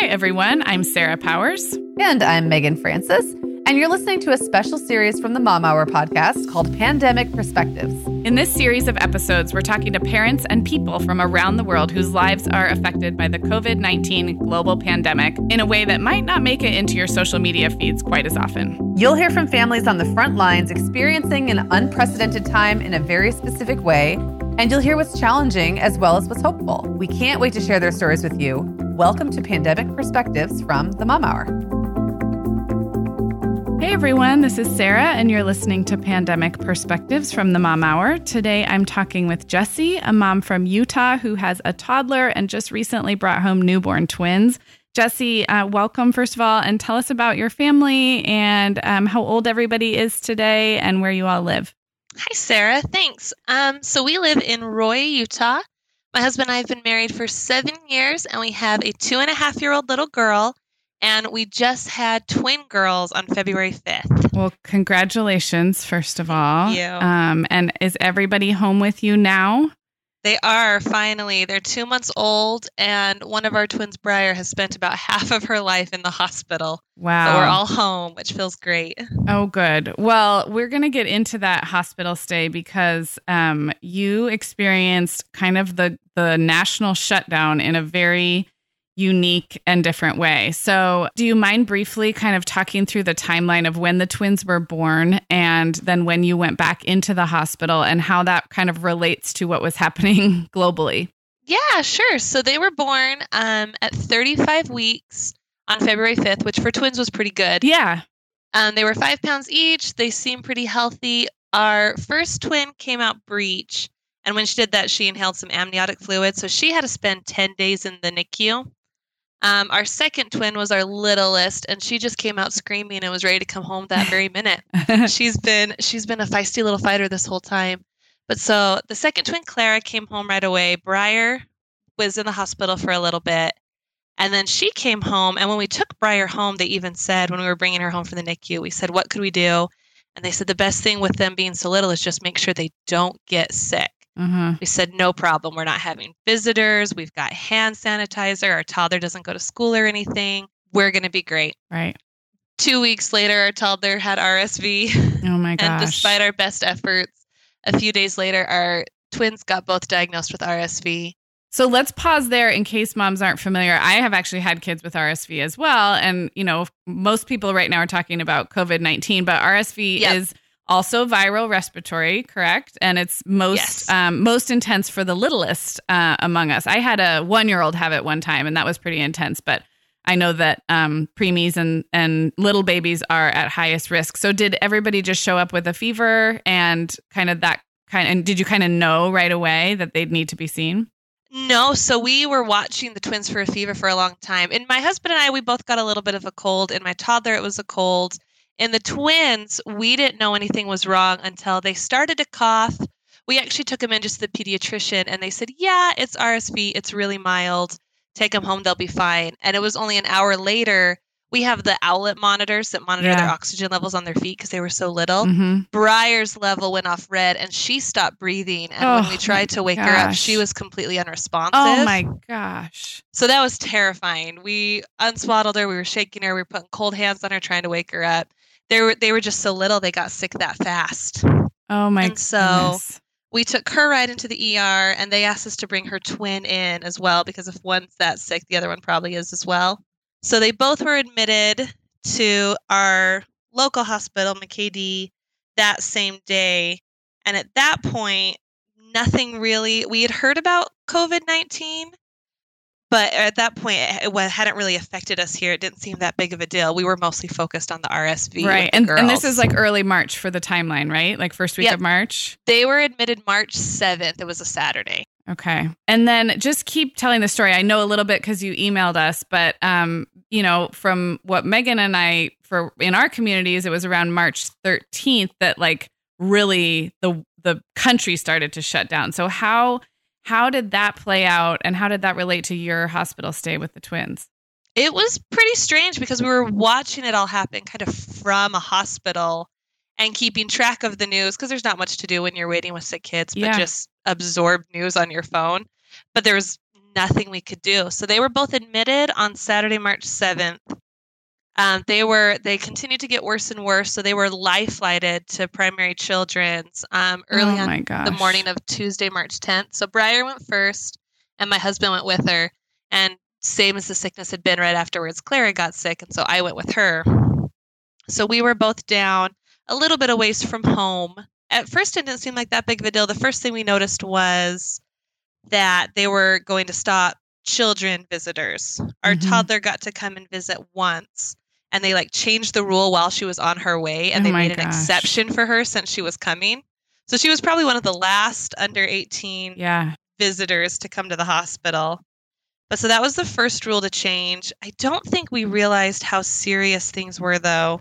Hi, everyone. I'm Sarah Powers. And I'm Megan Francis. And you're listening to a special series from the Mom Hour podcast called Pandemic Perspectives. In this series of episodes, we're talking to parents and people from around the world whose lives are affected by the COVID 19 global pandemic in a way that might not make it into your social media feeds quite as often. You'll hear from families on the front lines experiencing an unprecedented time in a very specific way, and you'll hear what's challenging as well as what's hopeful. We can't wait to share their stories with you. Welcome to Pandemic Perspectives from the Mom Hour. Hey everyone, this is Sarah, and you're listening to Pandemic Perspectives from the Mom Hour. Today I'm talking with Jessi, a mom from Utah who has a toddler and just recently brought home newborn twins. Jessi, uh, welcome, first of all, and tell us about your family and um, how old everybody is today and where you all live. Hi, Sarah. Thanks. Um, so we live in Roy, Utah. My husband and I have been married for seven years, and we have a two and a half year old little girl and we just had twin girls on February 5th. Well, congratulations, first of all. Thank you. Um, and is everybody home with you now? They are finally. They're two months old, and one of our twins, Briar, has spent about half of her life in the hospital. Wow. So we're all home, which feels great. Oh, good. Well, we're going to get into that hospital stay because um, you experienced kind of the the national shutdown in a very unique and different way. So, do you mind briefly kind of talking through the timeline of when the twins were born and then when you went back into the hospital and how that kind of relates to what was happening globally? Yeah, sure. So they were born um, at 35 weeks on February 5th, which for twins was pretty good. Yeah. Um, they were five pounds each. They seemed pretty healthy. Our first twin came out breech. And when she did that, she inhaled some amniotic fluid. So she had to spend 10 days in the NICU. Um, our second twin was our littlest, and she just came out screaming and was ready to come home that very minute. she's been she's been a feisty little fighter this whole time. But so the second twin, Clara, came home right away. Briar was in the hospital for a little bit, and then she came home. And when we took Briar home, they even said when we were bringing her home from the NICU, we said, "What could we do?" And they said the best thing with them being so little is just make sure they don't get sick. Mm-hmm. We said, no problem. We're not having visitors. We've got hand sanitizer. Our toddler doesn't go to school or anything. We're going to be great. Right. Two weeks later, our toddler had RSV. Oh my gosh. And despite our best efforts, a few days later, our twins got both diagnosed with RSV. So let's pause there in case moms aren't familiar. I have actually had kids with RSV as well. And, you know, most people right now are talking about COVID 19, but RSV Yep. is also viral respiratory, correct? And it's most Yes. um, most intense for the littlest uh, among us. I had a one year old have it one time, and that was pretty intense. But I know that um, preemies and and little babies are at highest risk. So did everybody just show up with a fever and kind of that kind? And did you kind of know right away that they'd need to be seen? No, so we were watching the twins for a fever for a long time. And my husband and I, we both got a little bit of a cold. In my toddler, it was a cold. In the twins, we didn't know anything was wrong until they started to cough. We actually took them in just to the pediatrician and they said, Yeah, it's RSV. It's really mild. Take them home, they'll be fine. And it was only an hour later. We have the Owlet monitors that monitor their oxygen levels on their feet because they were so little. Mm-hmm. Briar's level went off red and she stopped breathing. And when Oh, we tried to wake her up, she was completely unresponsive. Oh my gosh. So that was terrifying. We unswaddled her. We were shaking her. We were putting cold hands on her, trying to wake her up. They were they were just so little. They got sick that fast. Oh my And so- goodness. We took her right into the ER, and they asked us to bring her twin in as well because if one's that sick, the other one probably is as well. So they both were admitted to our local hospital, McKay-Dee, that same day. And at that point, nothing really. We had heard about COVID nineteen, but at that point, it it hadn't really affected us here. It didn't seem that big of a deal. We were mostly focused on the RSV. right. the And, and this is like early March for the timeline, right? Like first week Yep. of March. they were admitted March seventh. It was a Saturday. Okay. And then just keep telling the story. I know a little bit because you emailed us, but um, you know, from what Megan and I for in our communities, it was around March 13th that like really the the country started to shut down. So how how did that play out and how did that relate to your hospital stay with the twins? It was pretty strange because we were watching it all happen kind of from a hospital and keeping track of the news because there's not much to do when you're waiting with sick kids, but Yeah. just absorb news on your phone. But there was nothing we could do. So they were both admitted on Saturday, March 7th. Um, they were they continued to get worse and worse, so they were life flighted to primary children's um, early oh on gosh. the morning of Tuesday, March 10th. So Briar went first, and my husband went with her. And same as the sickness had been right afterwards, Clara got sick, and so I went with her. So we were both down a little bit away from home. At first, it didn't seem like that big of a deal. The first thing we noticed was that they were going to stop children visitors. Our Mhm. toddler got to come and visit once, and they like changed the rule while she was on her way, and Oh they made an exception for her since she was coming. So she was probably one of the last under 18 Yeah. visitors to come to the hospital. But so that was the first rule to change. I don't think we realized how serious things were though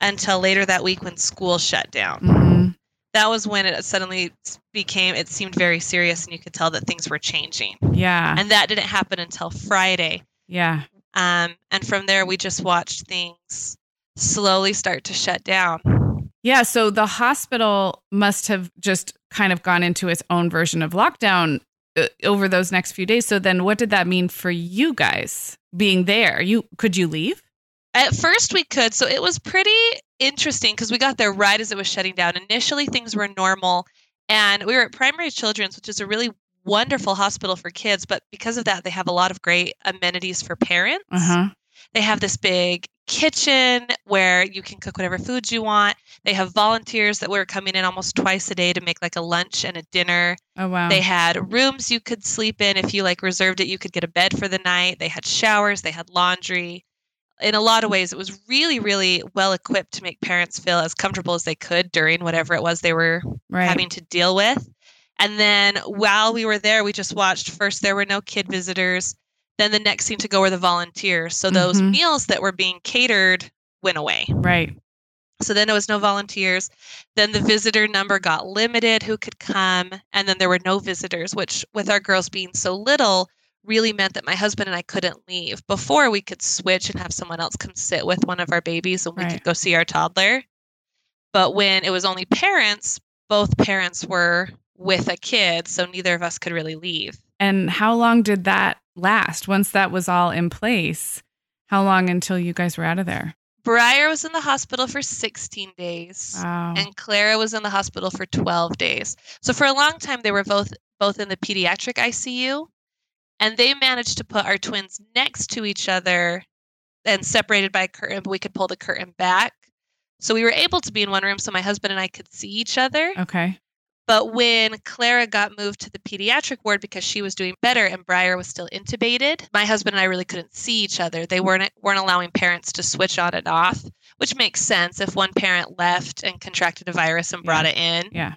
until later that week when school shut down. hmm That was when it suddenly became it seemed very serious and you could tell that things were changing. Yeah. And that didn't happen until Friday. Yeah. Um, and from there we just watched things slowly start to shut down. Yeah. So the hospital must have just kind of gone into its own version of lockdown uh, over those next few days. So then what did that mean for you guys being there? You could you leave? At first, we could. So it was pretty interesting because we got there right as it was shutting down. Initially, things were normal, and we were at Primary Children's, which is a really wonderful hospital for kids. But because of that, they have a lot of great amenities for parents. Uh-huh. They have this big kitchen where you can cook whatever foods you want. They have volunteers that were coming in almost twice a day to make like a lunch and a dinner. Oh wow. They had rooms you could sleep in. If you like reserved it, you could get a bed for the night. They had showers, they had laundry. In a lot of ways, it was really, really well equipped to make parents feel as comfortable as they could during whatever it was they were right. having to deal with. And then while we were there, we just watched first there were no kid visitors. Then the next thing to go were the volunteers. So those Mhm. meals that were being catered went away. right. So then there was no volunteers. Then the visitor number got limited who could come. And then there were no visitors, which, with our girls being so little, really meant that my husband and I couldn't leave. Before we could switch and have someone else come sit with one of our babies and we Right. could go see our toddler. But when it was only parents, both parents were with a kid. So neither of us could really leave. And how long did that last once that was all in place? How long until you guys were out of there? Briar was in the hospital for 16 days. Wow. and Clara was in the hospital for 12 days. So for a long time they were both both in the pediatric ICU and they managed to put our twins next to each other and separated by a curtain, but we could pull the curtain back. So we were able to be in one room so my husband and I could see each other. okay. But when Clara got moved to the pediatric ward because she was doing better and Briar was still intubated, my husband and I really couldn't see each other. They weren't weren't allowing parents to switch on and off, which makes sense if one parent left and contracted a virus and brought it in. Yeah.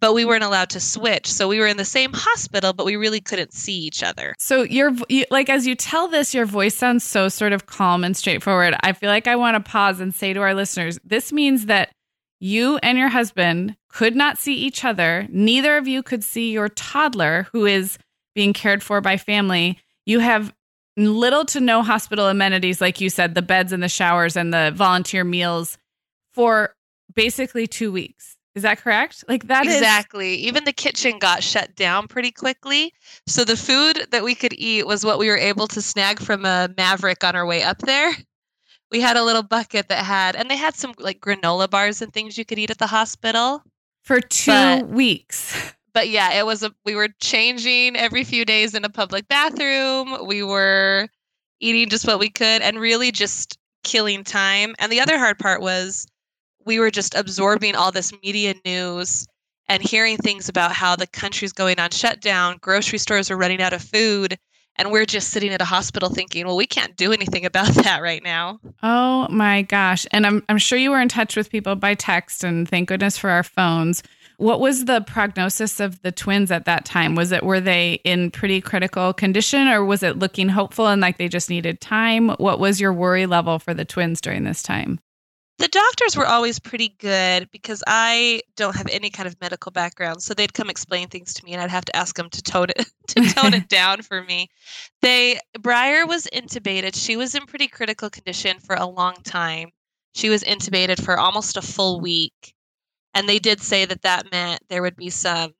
But we weren't allowed to switch. So we were in the same hospital, but we really couldn't see each other. So your you, like as you tell this, your voice sounds so sort of calm and straightforward. I feel like I want to pause and say to our listeners, this means that you and your husband could not see each other. Neither of you could see your toddler who is being cared for by family. You have little to no hospital amenities, like you said, the beds and the showers and the volunteer meals for basically two weeks. Is that correct? Like that is exactly. Even the kitchen got shut down pretty quickly. So the food that we could eat was what we were able to snag from a Maverik on our way up there. We had a little bucket that had, and they had some like granola bars and things you could eat at the hospital. For two But- weeks. But yeah, it was a, we were changing every few days in a public bathroom. We were eating just what we could and really just killing time. And the other hard part was we were just absorbing all this media news and hearing things about how the country's going on shutdown, grocery stores are running out of food, and we're just sitting at a hospital thinking, well, we can't do anything about that right now. Oh my gosh. And I'm I'm sure you were in touch with people by text and thank goodness for our phones. What was the prognosis of the twins at that time? Was it were they in pretty critical condition or was it looking hopeful and like they just needed time? What was your worry level for the twins during this time? The doctors were always pretty good because I don't have any kind of medical background, so they'd come explain things to me, and I'd have to ask them to tone it to tone it down for me. They Briar was intubated. She was in pretty critical condition for a long time. She was intubated for almost a full week, and they did say that that meant there would be some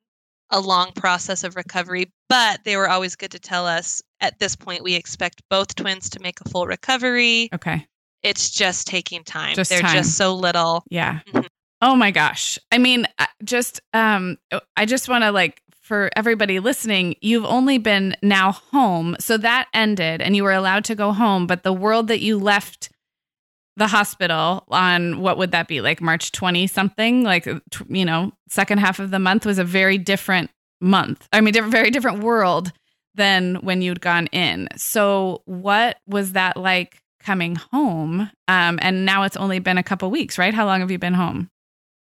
a long process of recovery, but they were always good to tell us at this point we expect both twins to make a full recovery. Okay. It's just taking time. Just They're time. just so little. Yeah. Mhm. Oh my gosh. I mean, just um I just want to like for everybody listening, you've only been now home. So that ended and you were allowed to go home, but the world that you left the hospital on what would that be? Like March 20 something, like you know, second half of the month was a very different month. I mean, different very different world than when you'd gone in. So what was that like coming home? Um and now it's only been a couple weeks, right? How long have you been home?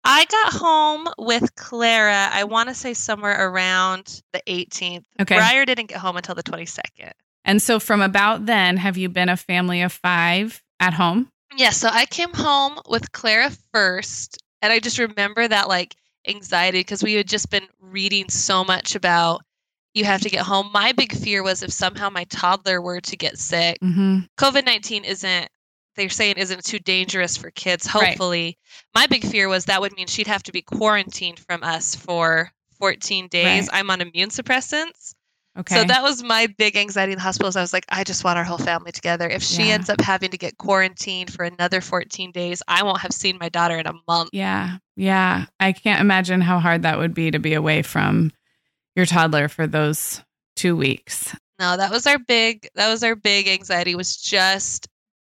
I got home with Clara, I want to say somewhere around the 18th. Okay. Briar didn't get home until the 22nd. And so from about then, have you been a family of five at home? Yeah, so I came home with Clara first, and I just remember that like anxiety because we had just been reading so much about you have to get home. My big fear was if somehow my toddler were to get sick. Mm-hmm. COVID 19 isn't, they're saying isn't too dangerous for kids, Right. hopefully. My big fear was that would mean she'd have to be quarantined from us for 14 days. Right. I'm on immune suppressants. Okay. So that was my big anxiety in the hospital. is I was like, I just want our whole family together. If she Yeah. ends up having to get quarantined for another 14 days, I won't have seen my daughter in a month. yeah. Yeah. I can't imagine how hard that would be to be away from your toddler for those two weeks. No, that was our big that was our big anxiety was just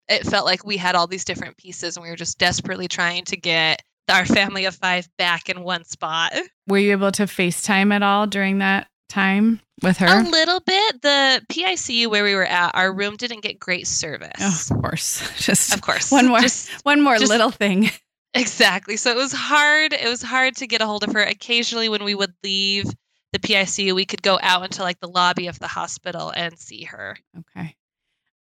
it felt like we had all these different pieces and we were just desperately trying to get our family of 5 back in one spot. Were you able to FaceTime at all during that time with her? A little bit. The PICU where we were at, our room didn't get great service. Oh, of course. Just Of course. One more- Just one more just- little thing. Exactly. So it was hard. It was hard to get a hold of her. Occasionally, when we would leave the PICU, we could go out into like the lobby of the hospital and see her. Okay.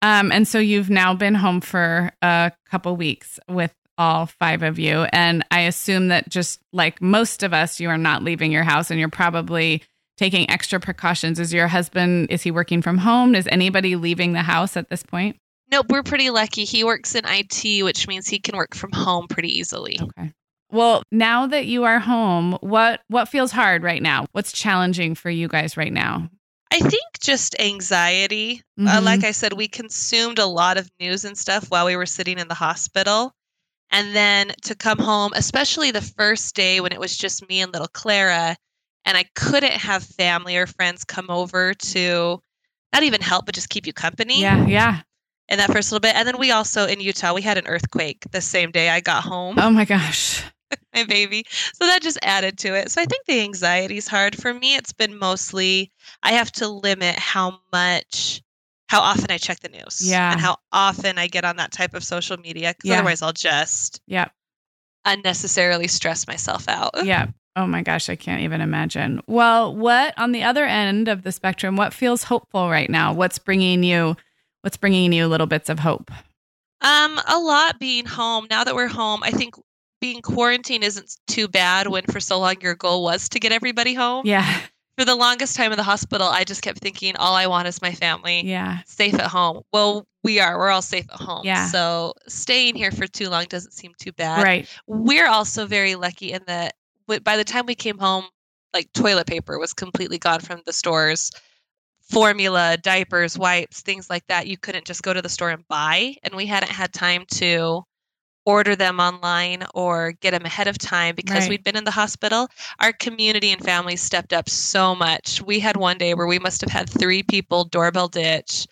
Um, and so you've now been home for a couple weeks with all five of you. And I assume that just like most of us, you are not leaving your house and you're probably taking extra precautions. Is your husband, is he working from home? Is anybody leaving the house at this point? Nope, we're pretty lucky. He works in IT, which means he can work from home pretty easily. Okay. Well, now that you are home, what what feels hard right now? What's challenging for you guys right now? I think just anxiety. Uh, Mhm. like I said, we consumed a lot of news and stuff while we were sitting in the hospital. And then to come home, especially the first day when it was just me and little Clara, and I couldn't have family or friends come over to not even help, but just keep you company Yeah, yeah. in that first little bit. And then we also in Utah, we had an earthquake the same day I got home, Oh my gosh. my baby. So that just added to it. So I think the anxiety is hard. For me, it's been mostly I have to limit how much, how often I check the news. Yeah. And how often I get on that type of social media. Because Yeah. otherwise I'll just yeah. unnecessarily stress myself out. yeah. Oh my gosh, I can't even imagine. Well, what on the other end of the spectrum, what feels hopeful right now? What's bringing you what's bringing you little bits of hope? Um, a lot being home. Now that we're home, I think being quarantined isn't too bad when for so long your goal was to get everybody home. Yeah. For the longest time in the hospital, I just kept thinking all I want is my family. Yeah. safe at home. Well, we are. We're all safe at home. Yeah. So staying here for too long doesn't seem too bad. Right. We're also very lucky in that by the time we came home, like toilet paper was completely gone from the stores. Formula, diapers, wipes, things like that. You couldn't just go to the store and buy. And we hadn't had time to order them online or get them ahead of time because Right. we'd been in the hospital. Our community and families stepped up so much. We had one day where we must have had three people doorbell ditch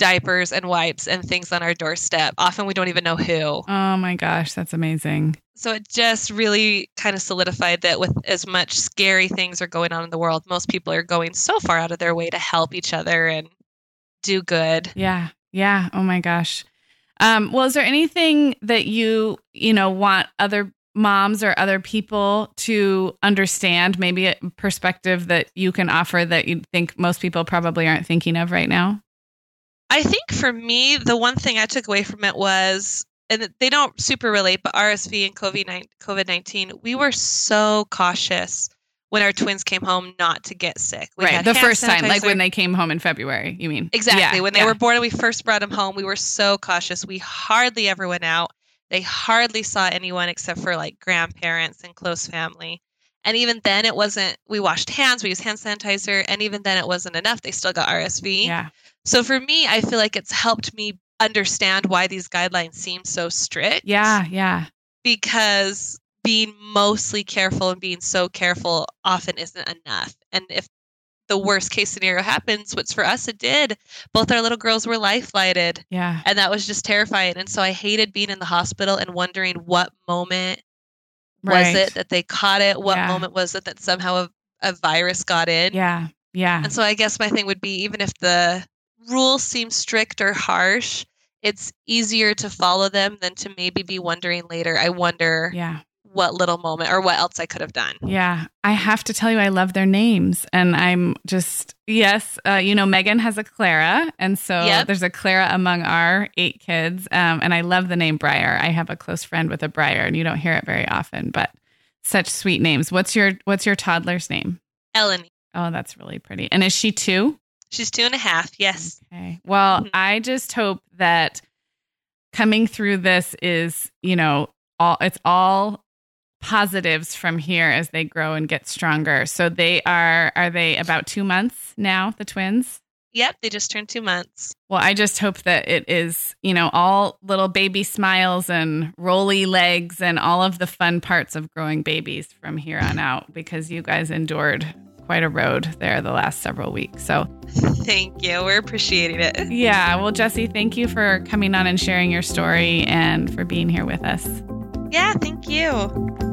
diapers and wipes and things on our doorstep. Often we don't even know who. Oh my gosh, that's amazing. So it just really kind of solidified that with as much scary things are going on in the world, most people are going so far out of their way to help each other and do good. Yeah. Yeah. Oh my gosh. Um, well, is there anything that you, you know, want other moms or other people to understand, maybe a perspective that you can offer that you think most people probably aren't thinking of right now? I think for me, the one thing I took away from it was, and they don't super relate, but RSV and COVID 19, we were so cautious when our twins came home not to get sick. We right. The first time, like when they came home in February, you mean? Exactly. Yeah, when they yeah. were born and we first brought them home, we were so cautious. We hardly ever went out. They hardly saw anyone except for like grandparents and close family. And even then, it wasn't, we washed hands, we used hand sanitizer, and even then, it wasn't enough. They still got RSV. Yeah. So for me, I feel like it's helped me understand why these guidelines seem so strict. Yeah. Yeah. Because being mostly careful and being so careful often isn't enough. And if the worst case scenario happens, which for us it did, both our little girls were life flighted. Yeah. And that was just terrifying. And so I hated being in the hospital and wondering what moment Right. was it that they caught it? What Yeah. moment was it that somehow a, a virus got in? Yeah. Yeah. And so I guess my thing would be even if the rules seem strict or harsh, it's easier to follow them than to maybe be wondering later, I wonder Yeah. What little moment or what else I could have done. Yeah, I have to tell you, I love their names, and I'm just yes. Uh, you know, Megan has a Clara, and so Yep. there's a Clara among our eight kids, um, and I love the name Briar. I have a close friend with a Briar, and you don't hear it very often, but such sweet names. What's your What's your toddler's name? Ellen, Oh, that's really pretty. And is she two? she's two and a half. Yes. Okay. Well, Mhm. I just hope that coming through this is, you know, all it's all positives from here as they grow and get stronger. So they are are they about 2 months now, the twins? Yep. They just turned two months. Well, I just hope that it is, you know, all little baby smiles and rolly legs and all of the fun parts of growing babies from here on out because you guys endured quite a road there the last several weeks. So Thank you. We're appreciating it. Yeah. Well, Jessi, thank you for coming on and sharing your story and for being here with us. Yeah. Thank you.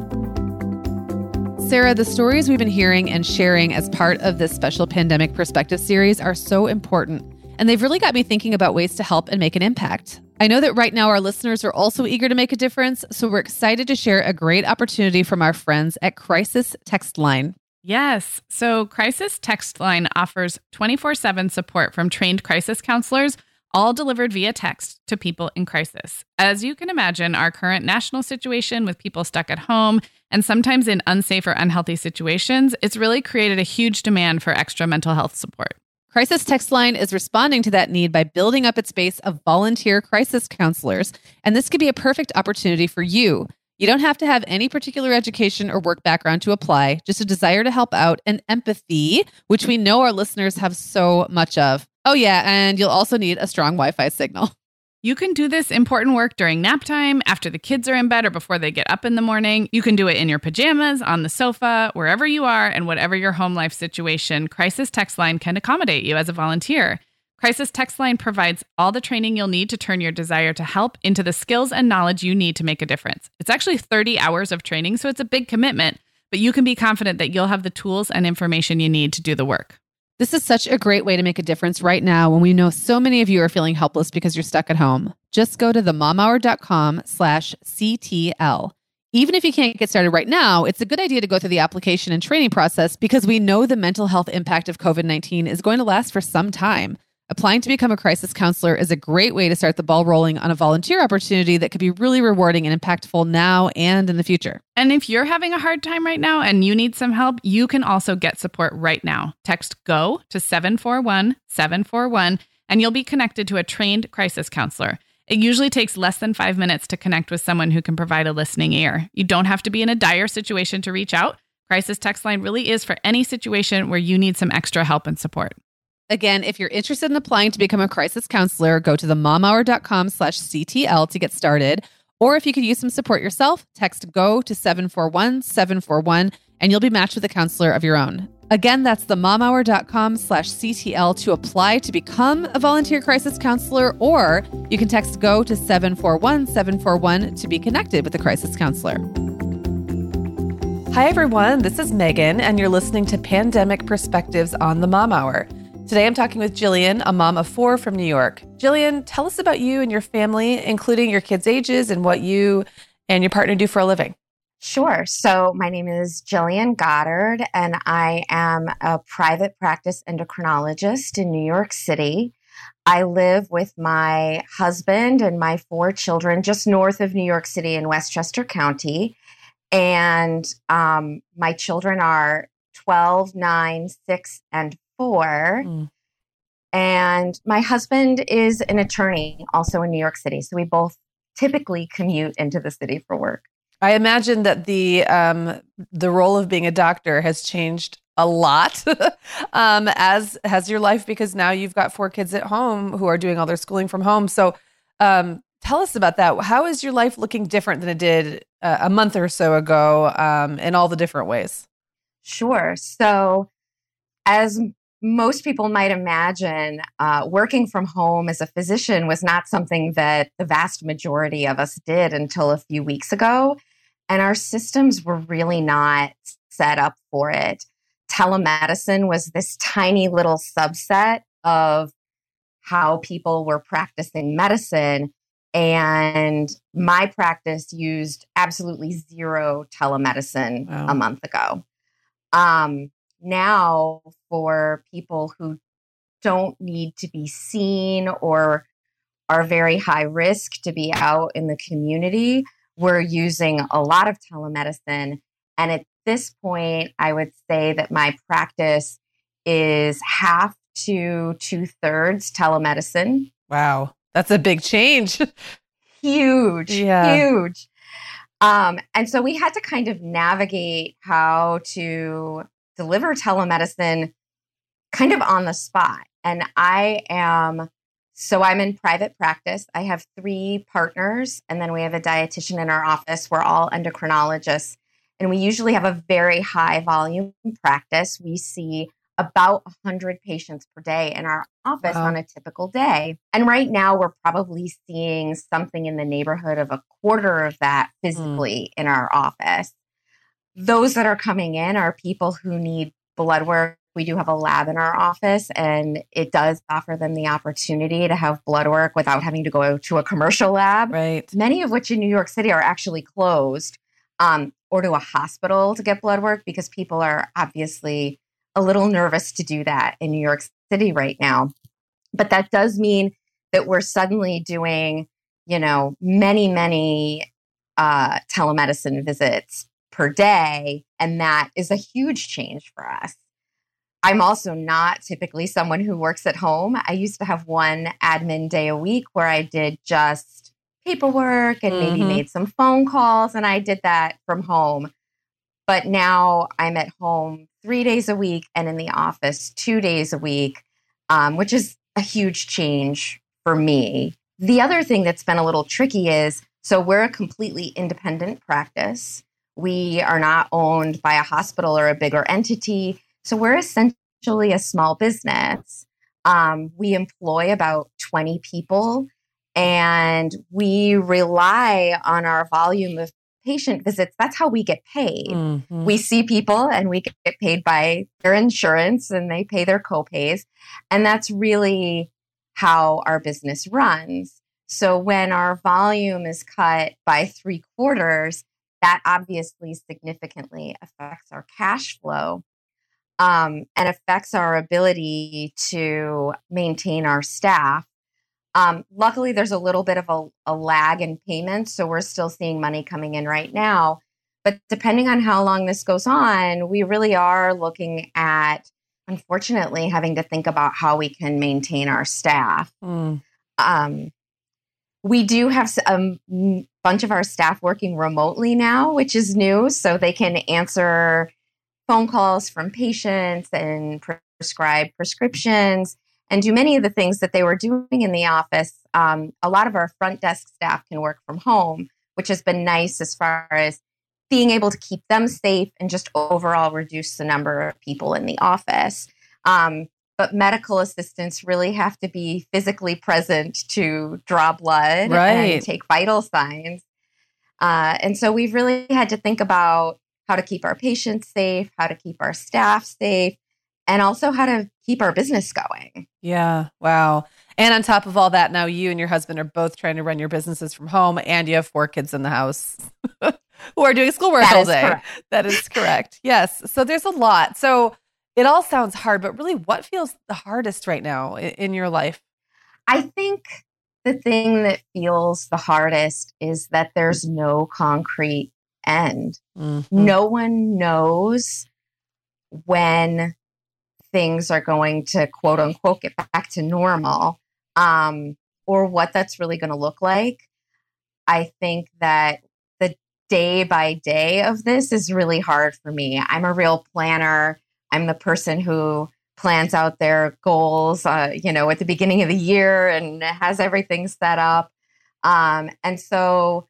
Sarah, the stories we've been hearing and sharing as part of this special pandemic perspective series are so important, and they've really got me thinking about ways to help and make an impact. I know that right now our listeners are also eager to make a difference, so we're excited to share a great opportunity from our friends at Crisis Text Line. Yes. So, Crisis Text Line offers 24 7 support from trained crisis counselors, all delivered via text to people in crisis. As you can imagine, our current national situation with people stuck at home and sometimes in unsafe or unhealthy situations, it's really created a huge demand for extra mental health support. Crisis Text Line is responding to that need by building up its base of volunteer crisis counselors, and this could be a perfect opportunity for you. You don't have to have any particular education or work background to apply, just a desire to help out and empathy, which we know our listeners have so much of. Oh, yeah, and you'll also need a strong Wi Fi signal. You can do this important work during nap time, after the kids are in bed, or before they get up in the morning. You can do it in your pajamas, on the sofa, wherever you are, and whatever your home life situation. Crisis Text Line can accommodate you as a volunteer. Crisis Text Line provides all the training you'll need to turn your desire to help into the skills and knowledge you need to make a difference. It's actually 30 hours of training, so it's a big commitment, but you can be confident that you'll have the tools and information you need to do the work. This is such a great way to make a difference right now when we know so many of you are feeling helpless because you're stuck at home. Just go to themomhour.com slash CTL. Even if you can't get started right now, it's a good idea to go through the application and training process because we know the mental health impact of COVID 19 is going to last for some time. Applying to become a crisis counselor is a great way to start the ball rolling on a volunteer opportunity that could be really rewarding and impactful now and in the future. And if you're having a hard time right now and you need some help, you can also get support right now. Text GO to 741 741 and you'll be connected to a trained crisis counselor. It usually takes less than five minutes to connect with someone who can provide a listening ear. You don't have to be in a dire situation to reach out. Crisis Text Line really is for any situation where you need some extra help and support. Again, if you're interested in applying to become a crisis counselor, go to themomhour.com slash CTL to get started. Or if you could use some support yourself, text GO to 741 741 and you'll be matched with a counselor of your own. Again, that's themomhour.com slash CTL to apply to become a volunteer crisis counselor, or you can text GO to 741 741 to be connected with a crisis counselor. Hi, everyone. This is Megan, and you're listening to Pandemic Perspectives on the Mom Hour. Today, I'm talking with Gillian, a mom of four from New York. Gillian, tell us about you and your family, including your kids' ages and what you and your partner do for a living. Sure. So my name is Gillian Goddard, and I am a private practice endocrinologist in New York City. I live with my husband and my four children just north of New York City in Westchester County. And um, my children are 12, 9, 6, and 4. Mm. And my husband is an attorney also in New York City. So we both typically commute into the city for work. I imagine that the um, the role of being a doctor has changed a lot, um, as has your life because now you've got four kids at home who are doing all their schooling from home. So, um, tell us about that. How is your life looking different than it did uh, a month or so ago um, in all the different ways? Sure. So, as most people might imagine, uh, working from home as a physician was not something that the vast majority of us did until a few weeks ago. And our systems were really not set up for it. Telemedicine was this tiny little subset of how people were practicing medicine. And my practice used absolutely zero telemedicine wow. a month ago. Um, now, for people who don't need to be seen or are very high risk to be out in the community, we're using a lot of telemedicine. And at this point, I would say that my practice is half to two thirds telemedicine. Wow. That's a big change. huge. Yeah. Huge. Um, and so we had to kind of navigate how to deliver telemedicine kind of on the spot. And I am so I'm in private practice. I have three partners, and then we have a dietitian in our office. We're all endocrinologists, and we usually have a very high volume practice. We see about 100 patients per day in our office wow. on a typical day. And right now, we're probably seeing something in the neighborhood of a quarter of that hmm. physically mm. in our office. Those that are coming in are people who need blood work we do have a lab in our office, and it does offer them the opportunity to have blood work without having to go to a commercial lab. Right. Many of which in New York City are actually closed, um, or to a hospital to get blood work because people are obviously a little nervous to do that in New York City right now. But that does mean that we're suddenly doing, you know, many, many uh, telemedicine visits per day. And that is a huge change for us. I'm also not typically someone who works at home. I used to have one admin day a week where I did just paperwork and maybe mm-hmm. made some phone calls, and I did that from home. But now I'm at home three days a week and in the office two days a week, um, which is a huge change for me. The other thing that's been a little tricky is so we're a completely independent practice. We are not owned by a hospital or a bigger entity. So we're essentially a small business. Um, we employ about 20 people and we rely on our volume of patient visits. That's how we get paid. Mm-hmm. We see people and we get paid by their insurance and they pay their copays. And that's really how our business runs. So when our volume is cut by three quarters, that obviously significantly affects our cash flow um, and affects our ability to maintain our staff. Um, luckily, there's a little bit of a, a lag in payments, so we're still seeing money coming in right now. But depending on how long this goes on, we really are looking at, unfortunately, having to think about how we can maintain our staff. Mm. Um, we do have a bunch of our staff working remotely now, which is new, so they can answer phone calls from patients and prescribe prescriptions and do many of the things that they were doing in the office. Um, a lot of our front desk staff can work from home, which has been nice as far as being able to keep them safe and just overall reduce the number of people in the office. Um, but medical assistants really have to be physically present to draw blood right. and take vital signs. Uh, and so we've really had to think about how to keep our patients safe, how to keep our staff safe, and also how to keep our business going. Yeah. Wow. And on top of all that, now you and your husband are both trying to run your businesses from home, and you have four kids in the house who are doing schoolwork all day. Correct. That is correct. yes. So there's a lot. So it all sounds hard, but really, what feels the hardest right now in your life? I think the thing that feels the hardest is that there's no concrete end. Mm-hmm. No one knows when things are going to quote unquote get back to normal um, or what that's really going to look like. I think that the day by day of this is really hard for me. I'm a real planner. I'm the person who plans out their goals, uh, you know, at the beginning of the year and has everything set up. Um, and so,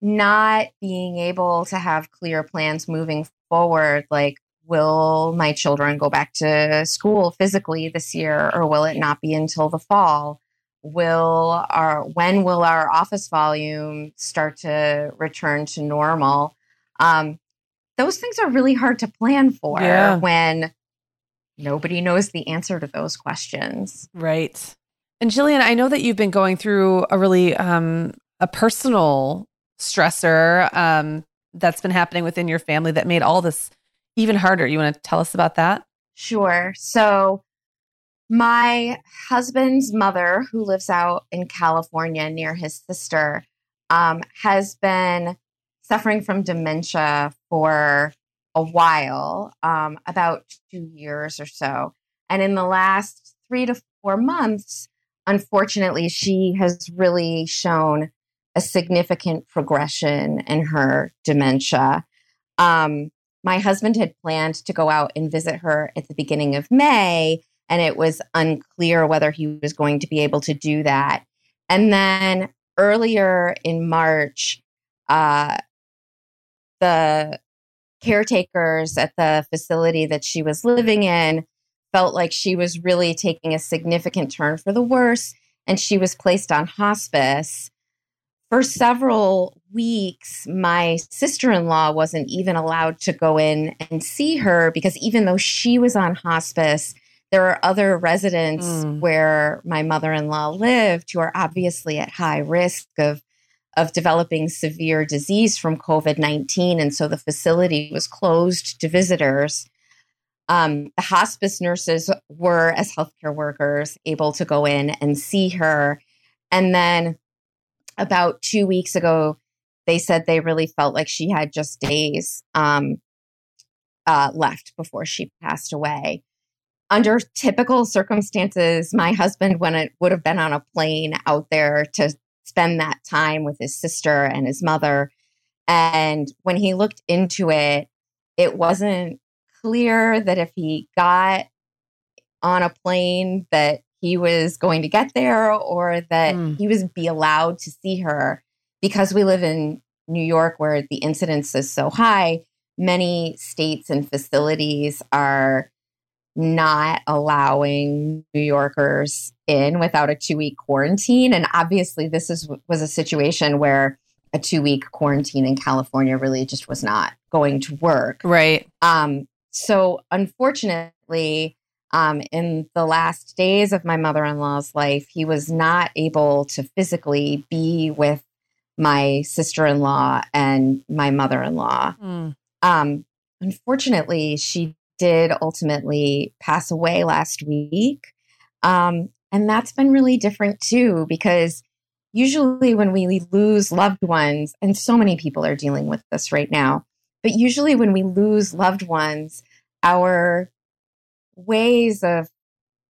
not being able to have clear plans moving forward, like, will my children go back to school physically this year, or will it not be until the fall? Will our when will our office volume start to return to normal? Um, those things are really hard to plan for Yeah. when nobody knows the answer to those questions. Right. And Gillian, I know that you've been going through a really um a personal stressor um that's been happening within your family that made all this even harder. You want to tell us about that? Sure. So, my husband's mother, who lives out in California near his sister, um, has been suffering from dementia for a while, um, about two years or so. And in the last three to four months, unfortunately, she has really shown a significant progression in her dementia. Um, my husband had planned to go out and visit her at the beginning of May, and it was unclear whether he was going to be able to do that. And then earlier in March, uh, the caretakers at the facility that she was living in felt like she was really taking a significant turn for the worse, and she was placed on hospice. For several weeks, my sister in law wasn't even allowed to go in and see her because even though she was on hospice, there are other residents Mm. where my mother in law lived who are obviously at high risk of, of developing severe disease from COVID 19. And so the facility was closed to visitors. Um, the hospice nurses were, as healthcare workers, able to go in and see her. And then about two weeks ago, they said they really felt like she had just days um, uh, left before she passed away. Under typical circumstances, my husband when it would have been on a plane out there to spend that time with his sister and his mother. And when he looked into it, it wasn't clear that if he got on a plane that he was going to get there or that Mm. he was be allowed to see her because we live in New York where the incidence is so high many states and facilities are not allowing New Yorkers in without a 2 week quarantine and obviously this is was a situation where a 2 week quarantine in California really just was not going to work Right. um, so unfortunately, um, in the last days of my mother in law's life, he was not able to physically be with my sister in law and my mother in law. Mm. Um, unfortunately, she did ultimately pass away last week. Um, and that's been really different too, because usually when we lose loved ones, and so many people are dealing with this right now, but usually when we lose loved ones, our ways of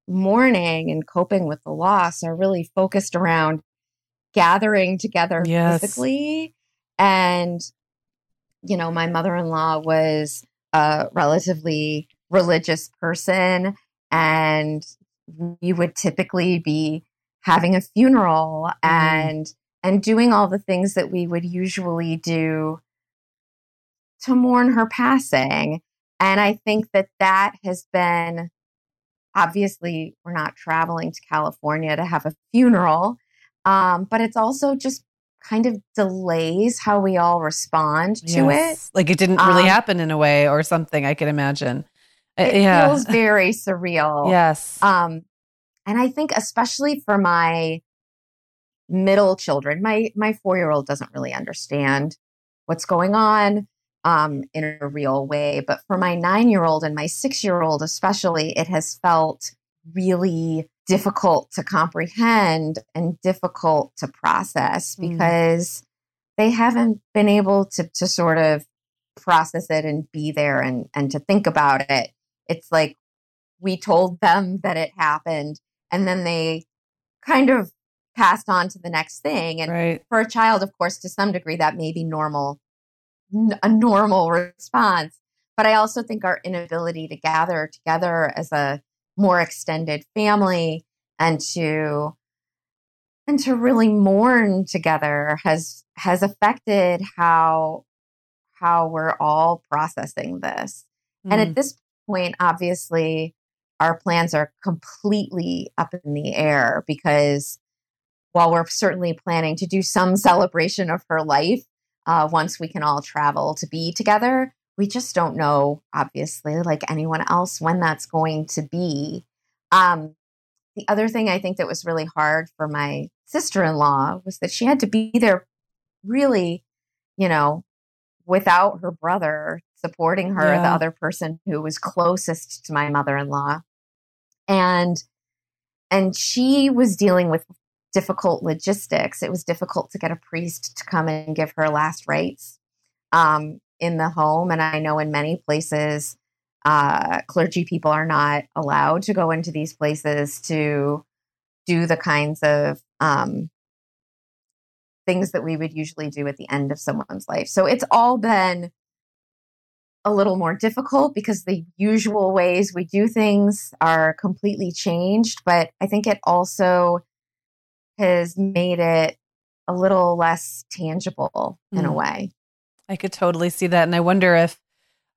mourning and coping with the loss are really focused around gathering together Yes. physically. And, you know, my mother in law was a relatively religious person, and we would typically be having a funeral and and doing all the things that we would usually do to mourn her passing. And I think that that has been obviously, we're not traveling to California to have a funeral, um, but it's also just kind of delays how we all respond to it. Like it didn't really Um, happen in a way or something, I can imagine. Uh, It yeah. feels very surreal. yes. Um, and I think especially for my middle children, my my four year old doesn't really understand what's going on um, in a real way. But for my nine year old and my six year old, especially, it has felt really difficult to comprehend and difficult to process Mm. because they haven't been able to to sort of process it and be there and and to think about it. It's like we told them that it happened and then they kind of passed on to the next thing and right. for a child of course to some degree that may be normal a normal response. But I also think our inability to gather together as a more extended family and to and to really mourn together has has affected how how we're all processing this. Mm. And at mm. this point obviously our plans are completely up in the air because while we're certainly planning to do some celebration of her life uh, once we can all travel to be together, we just don't know, obviously, like anyone else, when that's going to be. Um, the other thing I think that was really hard for my sister in law was that she had to be there really, you know, without her brother supporting her, yeah. the other person who was closest to my mother in law. And and she was dealing with difficult logistics. It was difficult to get a priest to come and give her last rites um, in the home. And I know in many places, uh, clergy people are not allowed to go into these places to do the kinds of um, things that we would usually do at the end of someone's life. So it's all been a little more difficult because the usual ways we do things are completely changed. But I think it also has made it a little less tangible in mm. a way. I could totally see that. And I wonder if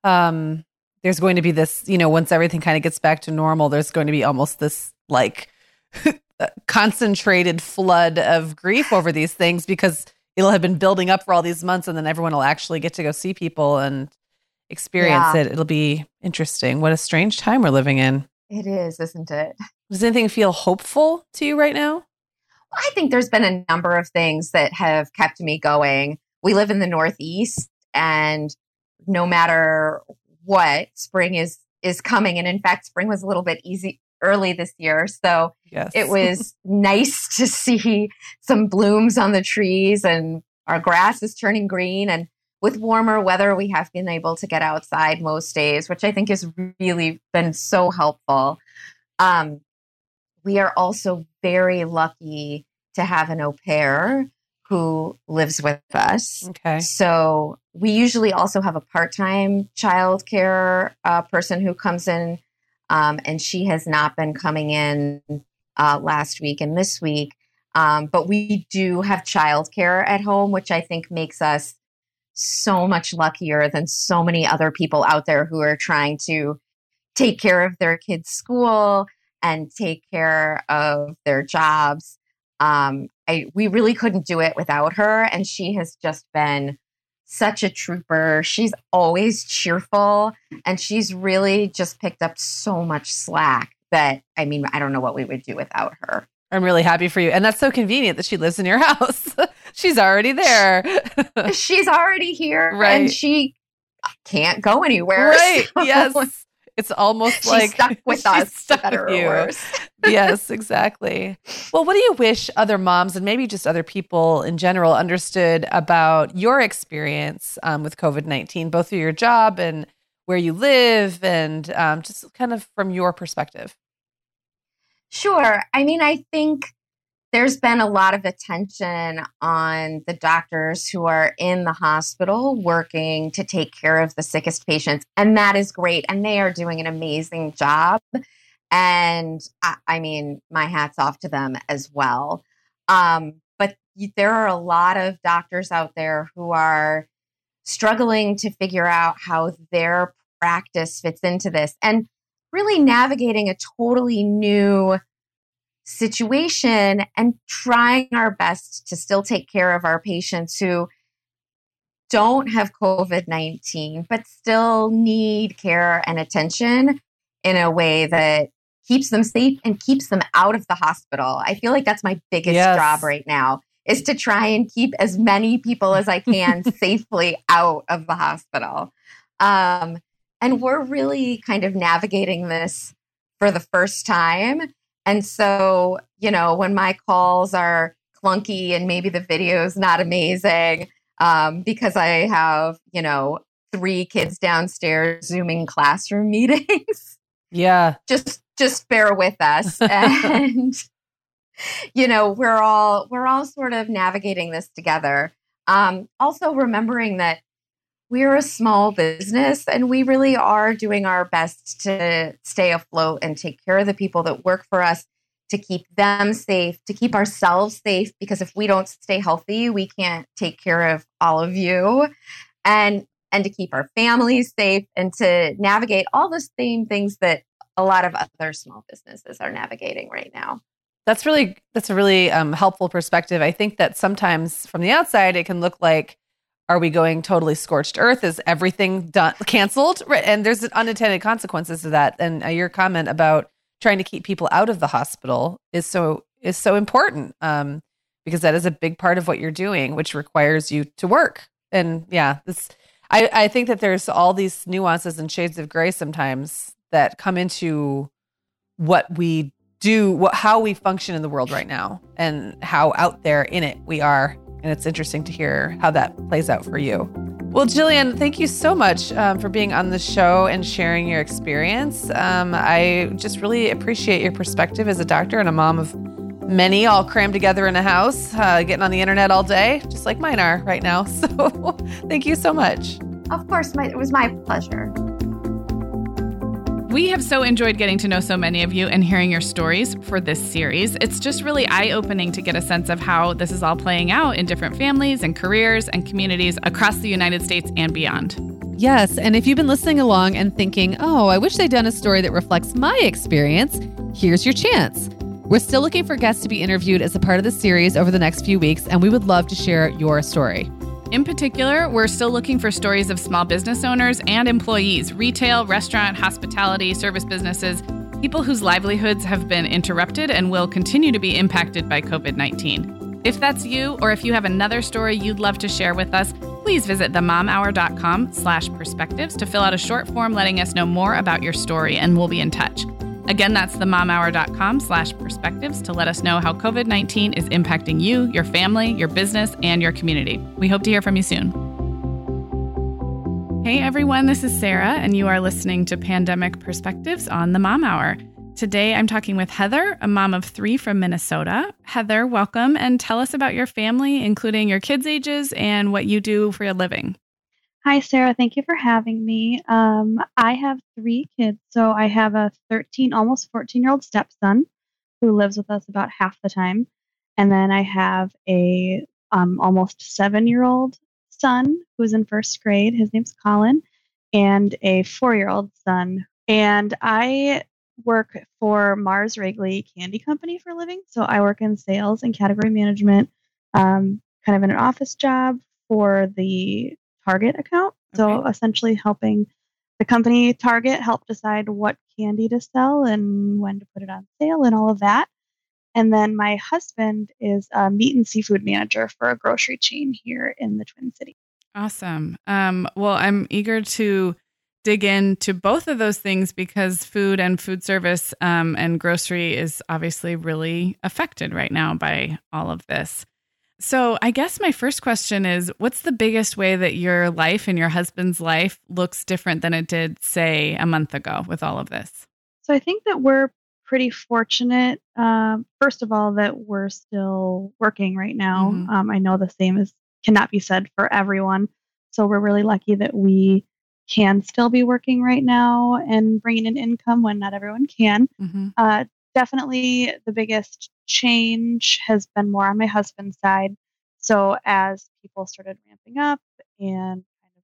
um, there's going to be this, you know, once everything kind of gets back to normal, there's going to be almost this like concentrated flood of grief over these things because it'll have been building up for all these months and then everyone will actually get to go see people and experience yeah. it. It'll be interesting. What a strange time we're living in. It is, isn't it? Does anything feel hopeful to you right now? I think there's been a number of things that have kept me going. We live in the Northeast, and no matter what, spring is is coming. And in fact, spring was a little bit easy early this year, so yes. it was nice to see some blooms on the trees, and our grass is turning green. And with warmer weather, we have been able to get outside most days, which I think has really been so helpful. Um, we are also very lucky to have an au pair who lives with us. Okay. So we usually also have a part-time child care uh, person who comes in, um, and she has not been coming in uh, last week and this week. Um, but we do have childcare at home, which I think makes us so much luckier than so many other people out there who are trying to take care of their kids' school and take care of their jobs. Um, I, we really couldn't do it without her. And she has just been such a trooper. She's always cheerful and she's really just picked up so much slack that, I mean, I don't know what we would do without her. I'm really happy for you. And that's so convenient that she lives in your house. She's already there. She's already here. Right. And she can't go anywhere. Right. So. Yes. It's almost like stuck with us, stuck better with you. or worse. yes, exactly. Well, what do you wish other moms and maybe just other people in general understood about your experience um, with COVID 19, both through your job and where you live, and um, just kind of from your perspective? Sure. I mean, I think there's been a lot of attention on the doctors who are in the hospital working to take care of the sickest patients. And that is great. And they are doing an amazing job. And I, I mean, my hat's off to them as well. Um, but there are a lot of doctors out there who are struggling to figure out how their practice fits into this and really navigating a totally new situation and trying our best to still take care of our patients who don't have COVID 19, but still need care and attention in a way that keeps them safe and keeps them out of the hospital. I feel like that's my biggest yes. job right now is to try and keep as many people as I can safely out of the hospital. Um, and we're really kind of navigating this for the first time. And so, you know, when my calls are clunky and maybe the video is not amazing um, because I have, you know, three kids downstairs zooming classroom meetings. Yeah. Just just bear with us and you know, we're all we're all sort of navigating this together. Um also remembering that we're a small business and we really are doing our best to stay afloat and take care of the people that work for us to keep them safe, to keep ourselves safe, because if we don't stay healthy, we can't take care of all of you. And and to keep our families safe and to navigate all the same things that a lot of other small businesses are navigating right now. That's really that's a really um, helpful perspective. I think that sometimes from the outside it can look like are we going totally scorched earth? Is everything done canceled? Right. And there's unintended consequences to that. And uh, your comment about trying to keep people out of the hospital is so is so important um, because that is a big part of what you're doing, which requires you to work. And yeah, this I, I think that there's all these nuances and shades of gray sometimes that come into what we do, what how we function in the world right now, and how out there in it we are. And it's interesting to hear how that plays out for you. Well, Gillian, thank you so much um, for being on the show and sharing your experience. Um, I just really appreciate your perspective as a doctor and a mom of many, all crammed together in a house, uh, getting on the internet all day, just like mine are right now. So, thank you so much. Of course, my, it was my pleasure. We have so enjoyed getting to know so many of you and hearing your stories for this series. It's just really eye opening to get a sense of how this is all playing out in different families and careers and communities across the United States and beyond. Yes, and if you've been listening along and thinking, oh, I wish they'd done a story that reflects my experience, here's your chance. We're still looking for guests to be interviewed as a part of the series over the next few weeks, and we would love to share your story. In particular, we're still looking for stories of small business owners and employees, retail, restaurant, hospitality, service businesses, people whose livelihoods have been interrupted and will continue to be impacted by COVID 19. If that's you, or if you have another story you'd love to share with us, please visit themomhour.com slash perspectives to fill out a short form letting us know more about your story, and we'll be in touch. Again, that's themomhour.com slash perspectives to let us know how COVID 19 is impacting you, your family, your business, and your community. We hope to hear from you soon. Hey everyone, this is Sarah, and you are listening to Pandemic Perspectives on the Mom Hour. Today I'm talking with Heather, a mom of three from Minnesota. Heather, welcome and tell us about your family, including your kids' ages and what you do for a living. Hi, Sarah. Thank you for having me. Um, I have three kids. So I have a 13, almost 14 year old stepson who lives with us about half the time. And then I have a um, almost seven year old son who's in first grade. His name's Colin, and a four year old son. And I work for Mars Wrigley Candy Company for a living. So I work in sales and category management, um, kind of in an office job for the Target account. So essentially helping the company Target help decide what candy to sell and when to put it on sale and all of that. And then my husband is a meat and seafood manager for a grocery chain here in the Twin Cities. Awesome. Um, well, I'm eager to dig into both of those things because food and food service um, and grocery is obviously really affected right now by all of this. So, I guess my first question is what's the biggest way that your life and your husband's life looks different than it did, say, a month ago with all of this? So, I think that we're pretty fortunate, uh, first of all, that we're still working right now. Mm-hmm. Um, I know the same is cannot be said for everyone. So, we're really lucky that we can still be working right now and bringing in income when not everyone can. Mm-hmm. Uh, definitely the biggest change has been more on my husband's side. So as people started ramping up and kind of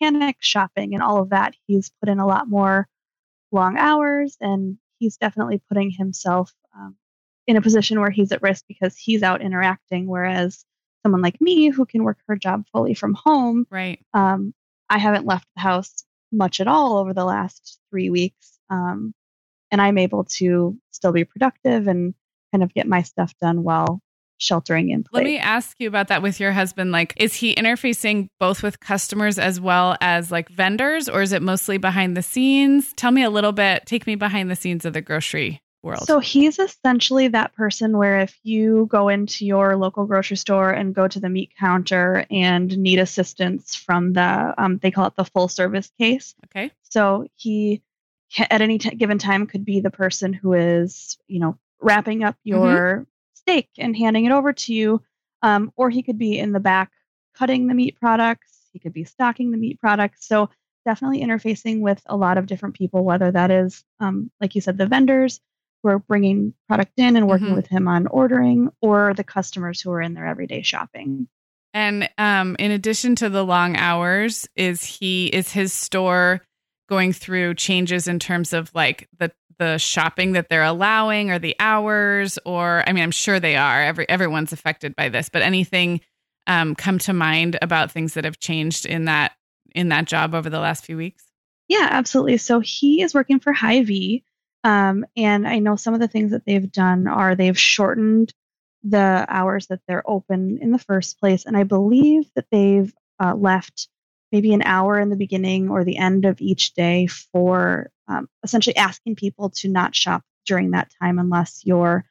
panic shopping and all of that, he's put in a lot more long hours and he's definitely putting himself um, in a position where he's at risk because he's out interacting. Whereas someone like me who can work her job fully from home, right? Um, I haven't left the house much at all over the last three weeks. Um, and I'm able to still be productive and kind of get my stuff done while sheltering in place. Let me ask you about that with your husband. Like, is he interfacing both with customers as well as like vendors, or is it mostly behind the scenes? Tell me a little bit, take me behind the scenes of the grocery world. So he's essentially that person where if you go into your local grocery store and go to the meat counter and need assistance from the, um, they call it the full service case. Okay. So he at any t- given time could be the person who is, you know, wrapping up mm-hmm. your mm-hmm. steak and handing it over to you. Um, or he could be in the back cutting the meat products. He could be stocking the meat products. So definitely interfacing with a lot of different people, whether that is, um, like you said, the vendors who are bringing product in and working Mhm. with him on ordering, or the customers who are in their everyday shopping. And um, in addition to the long hours, is he is his store going through changes in terms of like the the shopping that they're allowing or the hours or I mean I'm sure they are every everyone's affected by this but anything um, come to mind about things that have changed in that in that job over the last few weeks Yeah, absolutely. So he is working for Hy-Vee. Um, and I know some of the things that they've done are they've shortened the hours that they're open in the first place. And I believe that they've uh, left maybe an hour in the beginning or the end of each day for um, essentially asking people to not shop during that time unless you're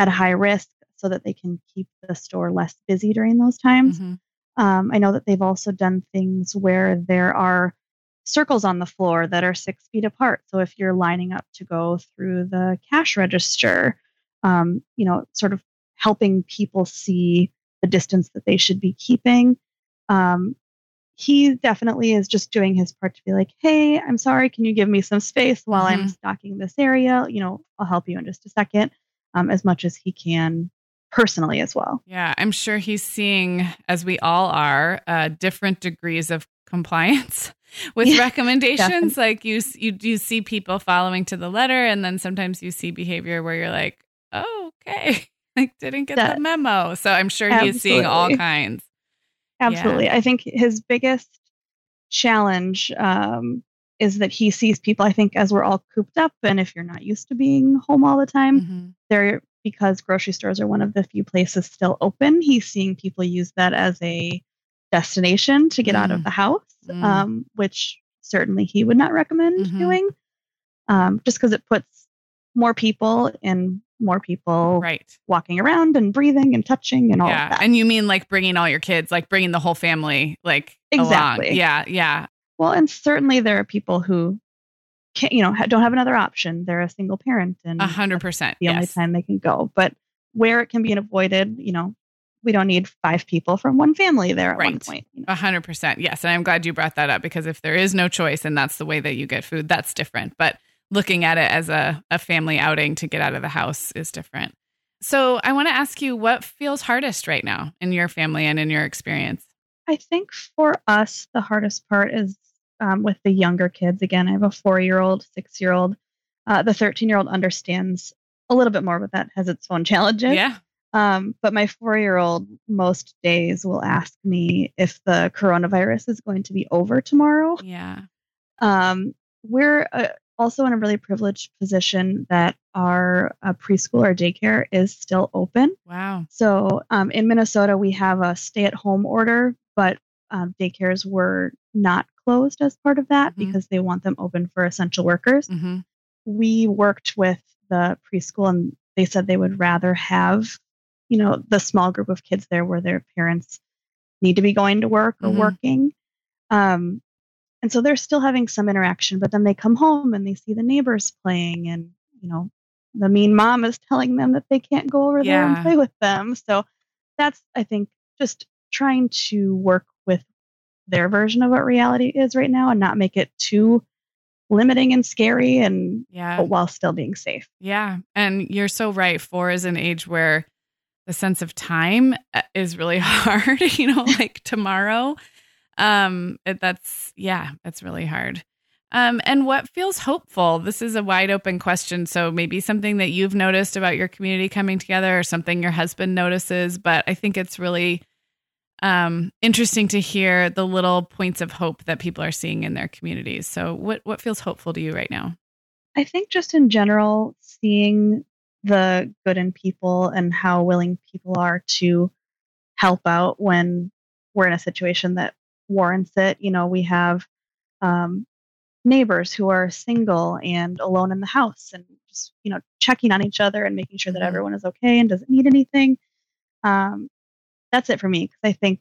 at a high risk so that they can keep the store less busy during those times. Mhm. Um, I know that they've also done things where there are circles on the floor that are six feet apart. So if you're lining up to go through the cash register, um, you know, sort of helping people see the distance that they should be keeping. Um, he definitely is just doing his part to be like, hey, I'm sorry, can you give me some space while I'm Mhm. stocking this area? You know, I'll help you in just a second, um, as much as he can personally as well. Yeah, I'm sure he's seeing, as we all are, uh, different degrees of compliance with Yeah, recommendations. Like you, you, you see people following to the letter, and then sometimes you see behavior where you're like, "Oh, okay, like didn't get the memo." So I'm sure he is seeing all kinds. Absolutely. I think his biggest challenge um, is that he sees people, I think, as we're all cooped up. And if you're not used to being home all the time, Mhm. there because grocery stores are one of the few places still open, he's seeing people use that as a destination to get out Mm. of the house, Mm. um, which certainly he would not recommend Mhm. doing, um, just because it puts more people and more people Right. walking around and breathing and touching and all Yeah. of that. And you mean like bringing all your kids, like bringing the whole family, like Exactly. along. Yeah. Yeah. Well, and certainly there are people who can't, you know, don't have another option. They're a single parent, and A hundred percent the only time they can go. But where it can be avoided, you know, we don't need five people from one family there at one point. A hundred percent. Yes. And I'm glad you brought that up because if there is no choice and that's the way that you get food, that's different. But looking at it as a, a family outing to get out of the house is different. So I want to ask you what feels hardest right now in your family and in your experience? I think for us, the hardest part is um, with the younger kids. Again, I have a four-year-old, six-year-old. Uh, the thirteen-year-old understands a little bit more, but that has its own challenges. Yeah. Um, but my four year old most days will ask me if the coronavirus is going to be over tomorrow. Yeah. Um, we're uh, also in a really privileged position that our uh, preschool or daycare is still open. Wow. So um, in Minnesota, we have a stay at home order, but um, daycares were not closed as part of that Mhm. because they want them open for essential workers hmm we worked with the preschool and they said they would rather have you know the small group of kids there where their parents need to be going to work or Mhm. working um, and so they're still having some interaction but then they come home and they see the neighbors playing and you know the mean mom is telling them that they can't go over there and play with them so that's i think just trying to work with their version of what reality is right now and not make it too limiting and scary and Yeah. while still being safe. Yeah. And you're so right. Four is an age where the sense of time uh, is really hard, you know, like tomorrow. Um, it, that's, yeah, that's really hard. Um, and what feels hopeful? This is a wide open question. So maybe something that you've noticed about your community coming together or something your husband notices, but I think it's really um, interesting to hear the little points of hope that people are seeing in their communities. So what, what feels hopeful to you right now? I think just in general, seeing the good in people and how willing people are to help out when we're in a situation that warrants it. You know, we have um, neighbors who are single and alone in the house and just, you know, checking on each other and making sure that Mhm. everyone is okay and doesn't need anything. Um, that's it for me because I think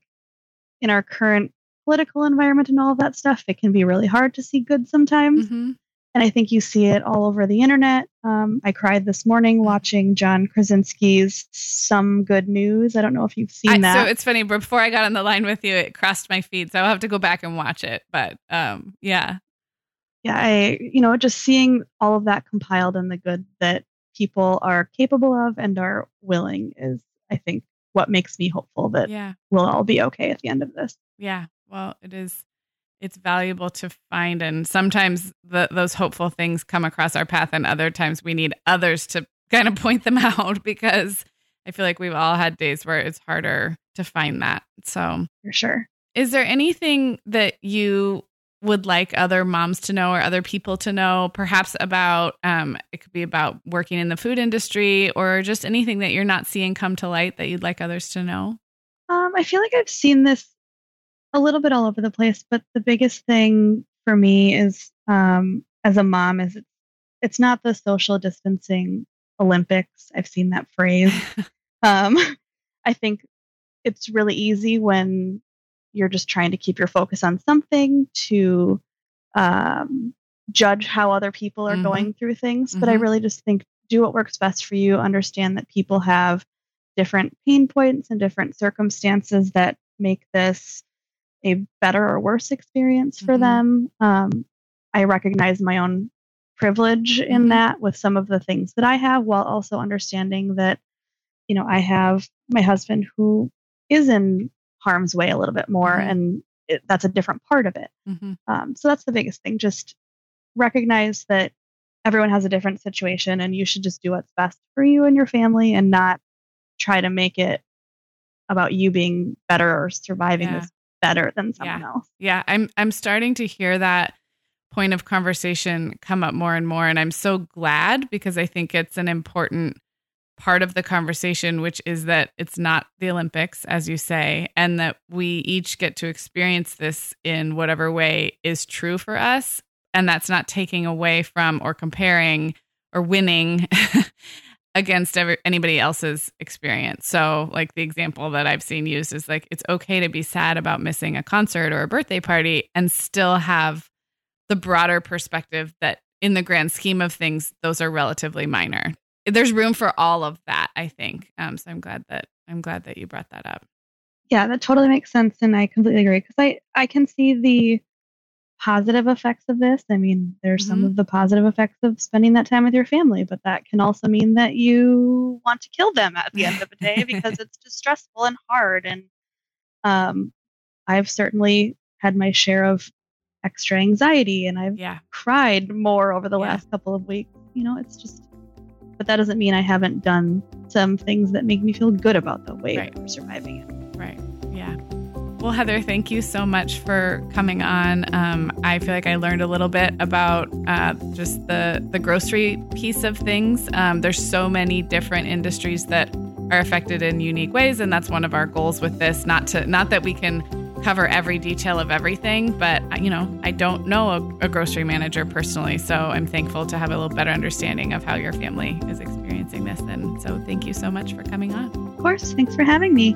in our current political environment and all of that stuff, it can be really hard to see good sometimes. Mhm. And I think you see it all over the internet. Um, I cried this morning watching John Krasinski's Some Good News. I don't know if you've seen I, that. So it's funny. Before I got on the line with you, it crossed my feed, so I'll have to go back and watch it. But um, yeah, yeah, I you know just seeing all of that compiled and the good that people are capable of and are willing is, I think, what makes me hopeful that yeah, we'll all be okay at the end of this. yeah. Well, it is. It's valuable to find, and sometimes the, those hopeful things come across our path, and other times we need others to kind of point them out because I feel like we've all had days where it's harder to find that. So, For sure. is there anything that you would like other moms to know or other people to know perhaps about um, it could be about working in the food industry or just anything that you're not seeing come to light that you'd like others to know Um, I feel like I've seen this a little bit all over the place, but the biggest thing for me is um, as a mom is it's, it's not the social distancing Olympics. I've seen that phrase. um, I think it's really easy when you're just trying to keep your focus on something to um, judge how other people are Mhm. going through things. But I Mhm. really just think do what works best for you. Understand that people have different pain points and different circumstances that make this a better or worse experience for Mhm. them. Um, I recognize my own privilege in Mhm. that with some of the things that I have, while also understanding that, you know, I have my husband who is in harm's way a little bit more, and it, that's a different part of it. mm-hmm. Um, so that's the biggest thing. Just recognize that everyone has a different situation, and you should just do what's best for you and your family, and not try to make it about you being better or surviving Yeah. this better than someone Yeah. else. yeah i'm i'm starting to hear that point of conversation come up more and more and i'm so glad because i think it's an important part of the conversation which is that it's not the olympics as you say and that we each get to experience this in whatever way is true for us and that's not taking away from or comparing or winning against every, anybody else's experience. So, like the example that I've seen used is like it's okay to be sad about missing a concert or a birthday party and still have the broader perspective that in the grand scheme of things those are relatively minor. There's room for all of that, I think. Um, so I'm glad that I'm glad that you brought that up. Yeah, that totally makes sense, and I completely agree because I I can see the positive effects of this. I mean, there's some Mhm. of the positive effects of spending that time with your family, but that can also mean that you want to kill them at the end of the day because it's just stressful and hard. And um, I've certainly had my share of extra anxiety, and I've Yeah. cried more over the Yeah. last couple of weeks. You know, it's just, but that doesn't mean I haven't done some things that make me feel good about the way Right. we're surviving it. Right. Well, Heather, thank you so much for coming on. Um, I feel like I learned a little bit about uh, just the the grocery piece of things. Um, there's so many different industries that are affected in unique ways, and that's one of our goals with this. Not to not that we can cover every detail of everything, but uh, you know, I don't know a, a grocery manager personally, so I'm thankful to have a little better understanding of how your family is experiencing this. And so, thank you so much for coming on. Of course, thanks for having me.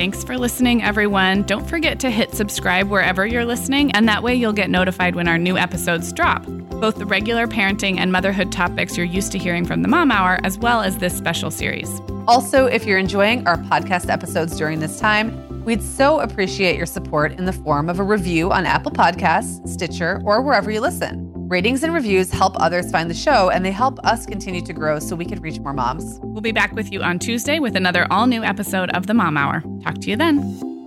Thanks for listening, everyone. Don't forget to hit subscribe wherever you're listening, and that way you'll get notified when our new episodes drop. Both the regular parenting and motherhood topics you're used to hearing from the Mom Hour, as well as this special series. Also, if you're enjoying our podcast episodes during this time, we'd so appreciate your support in the form of a review on Apple Podcasts, Stitcher, or wherever you listen. Ratings and reviews help others find the show, and they help us continue to grow so we can reach more moms. We'll be back with you on Tuesday with another all new episode of the Mom Hour. Talk to you then.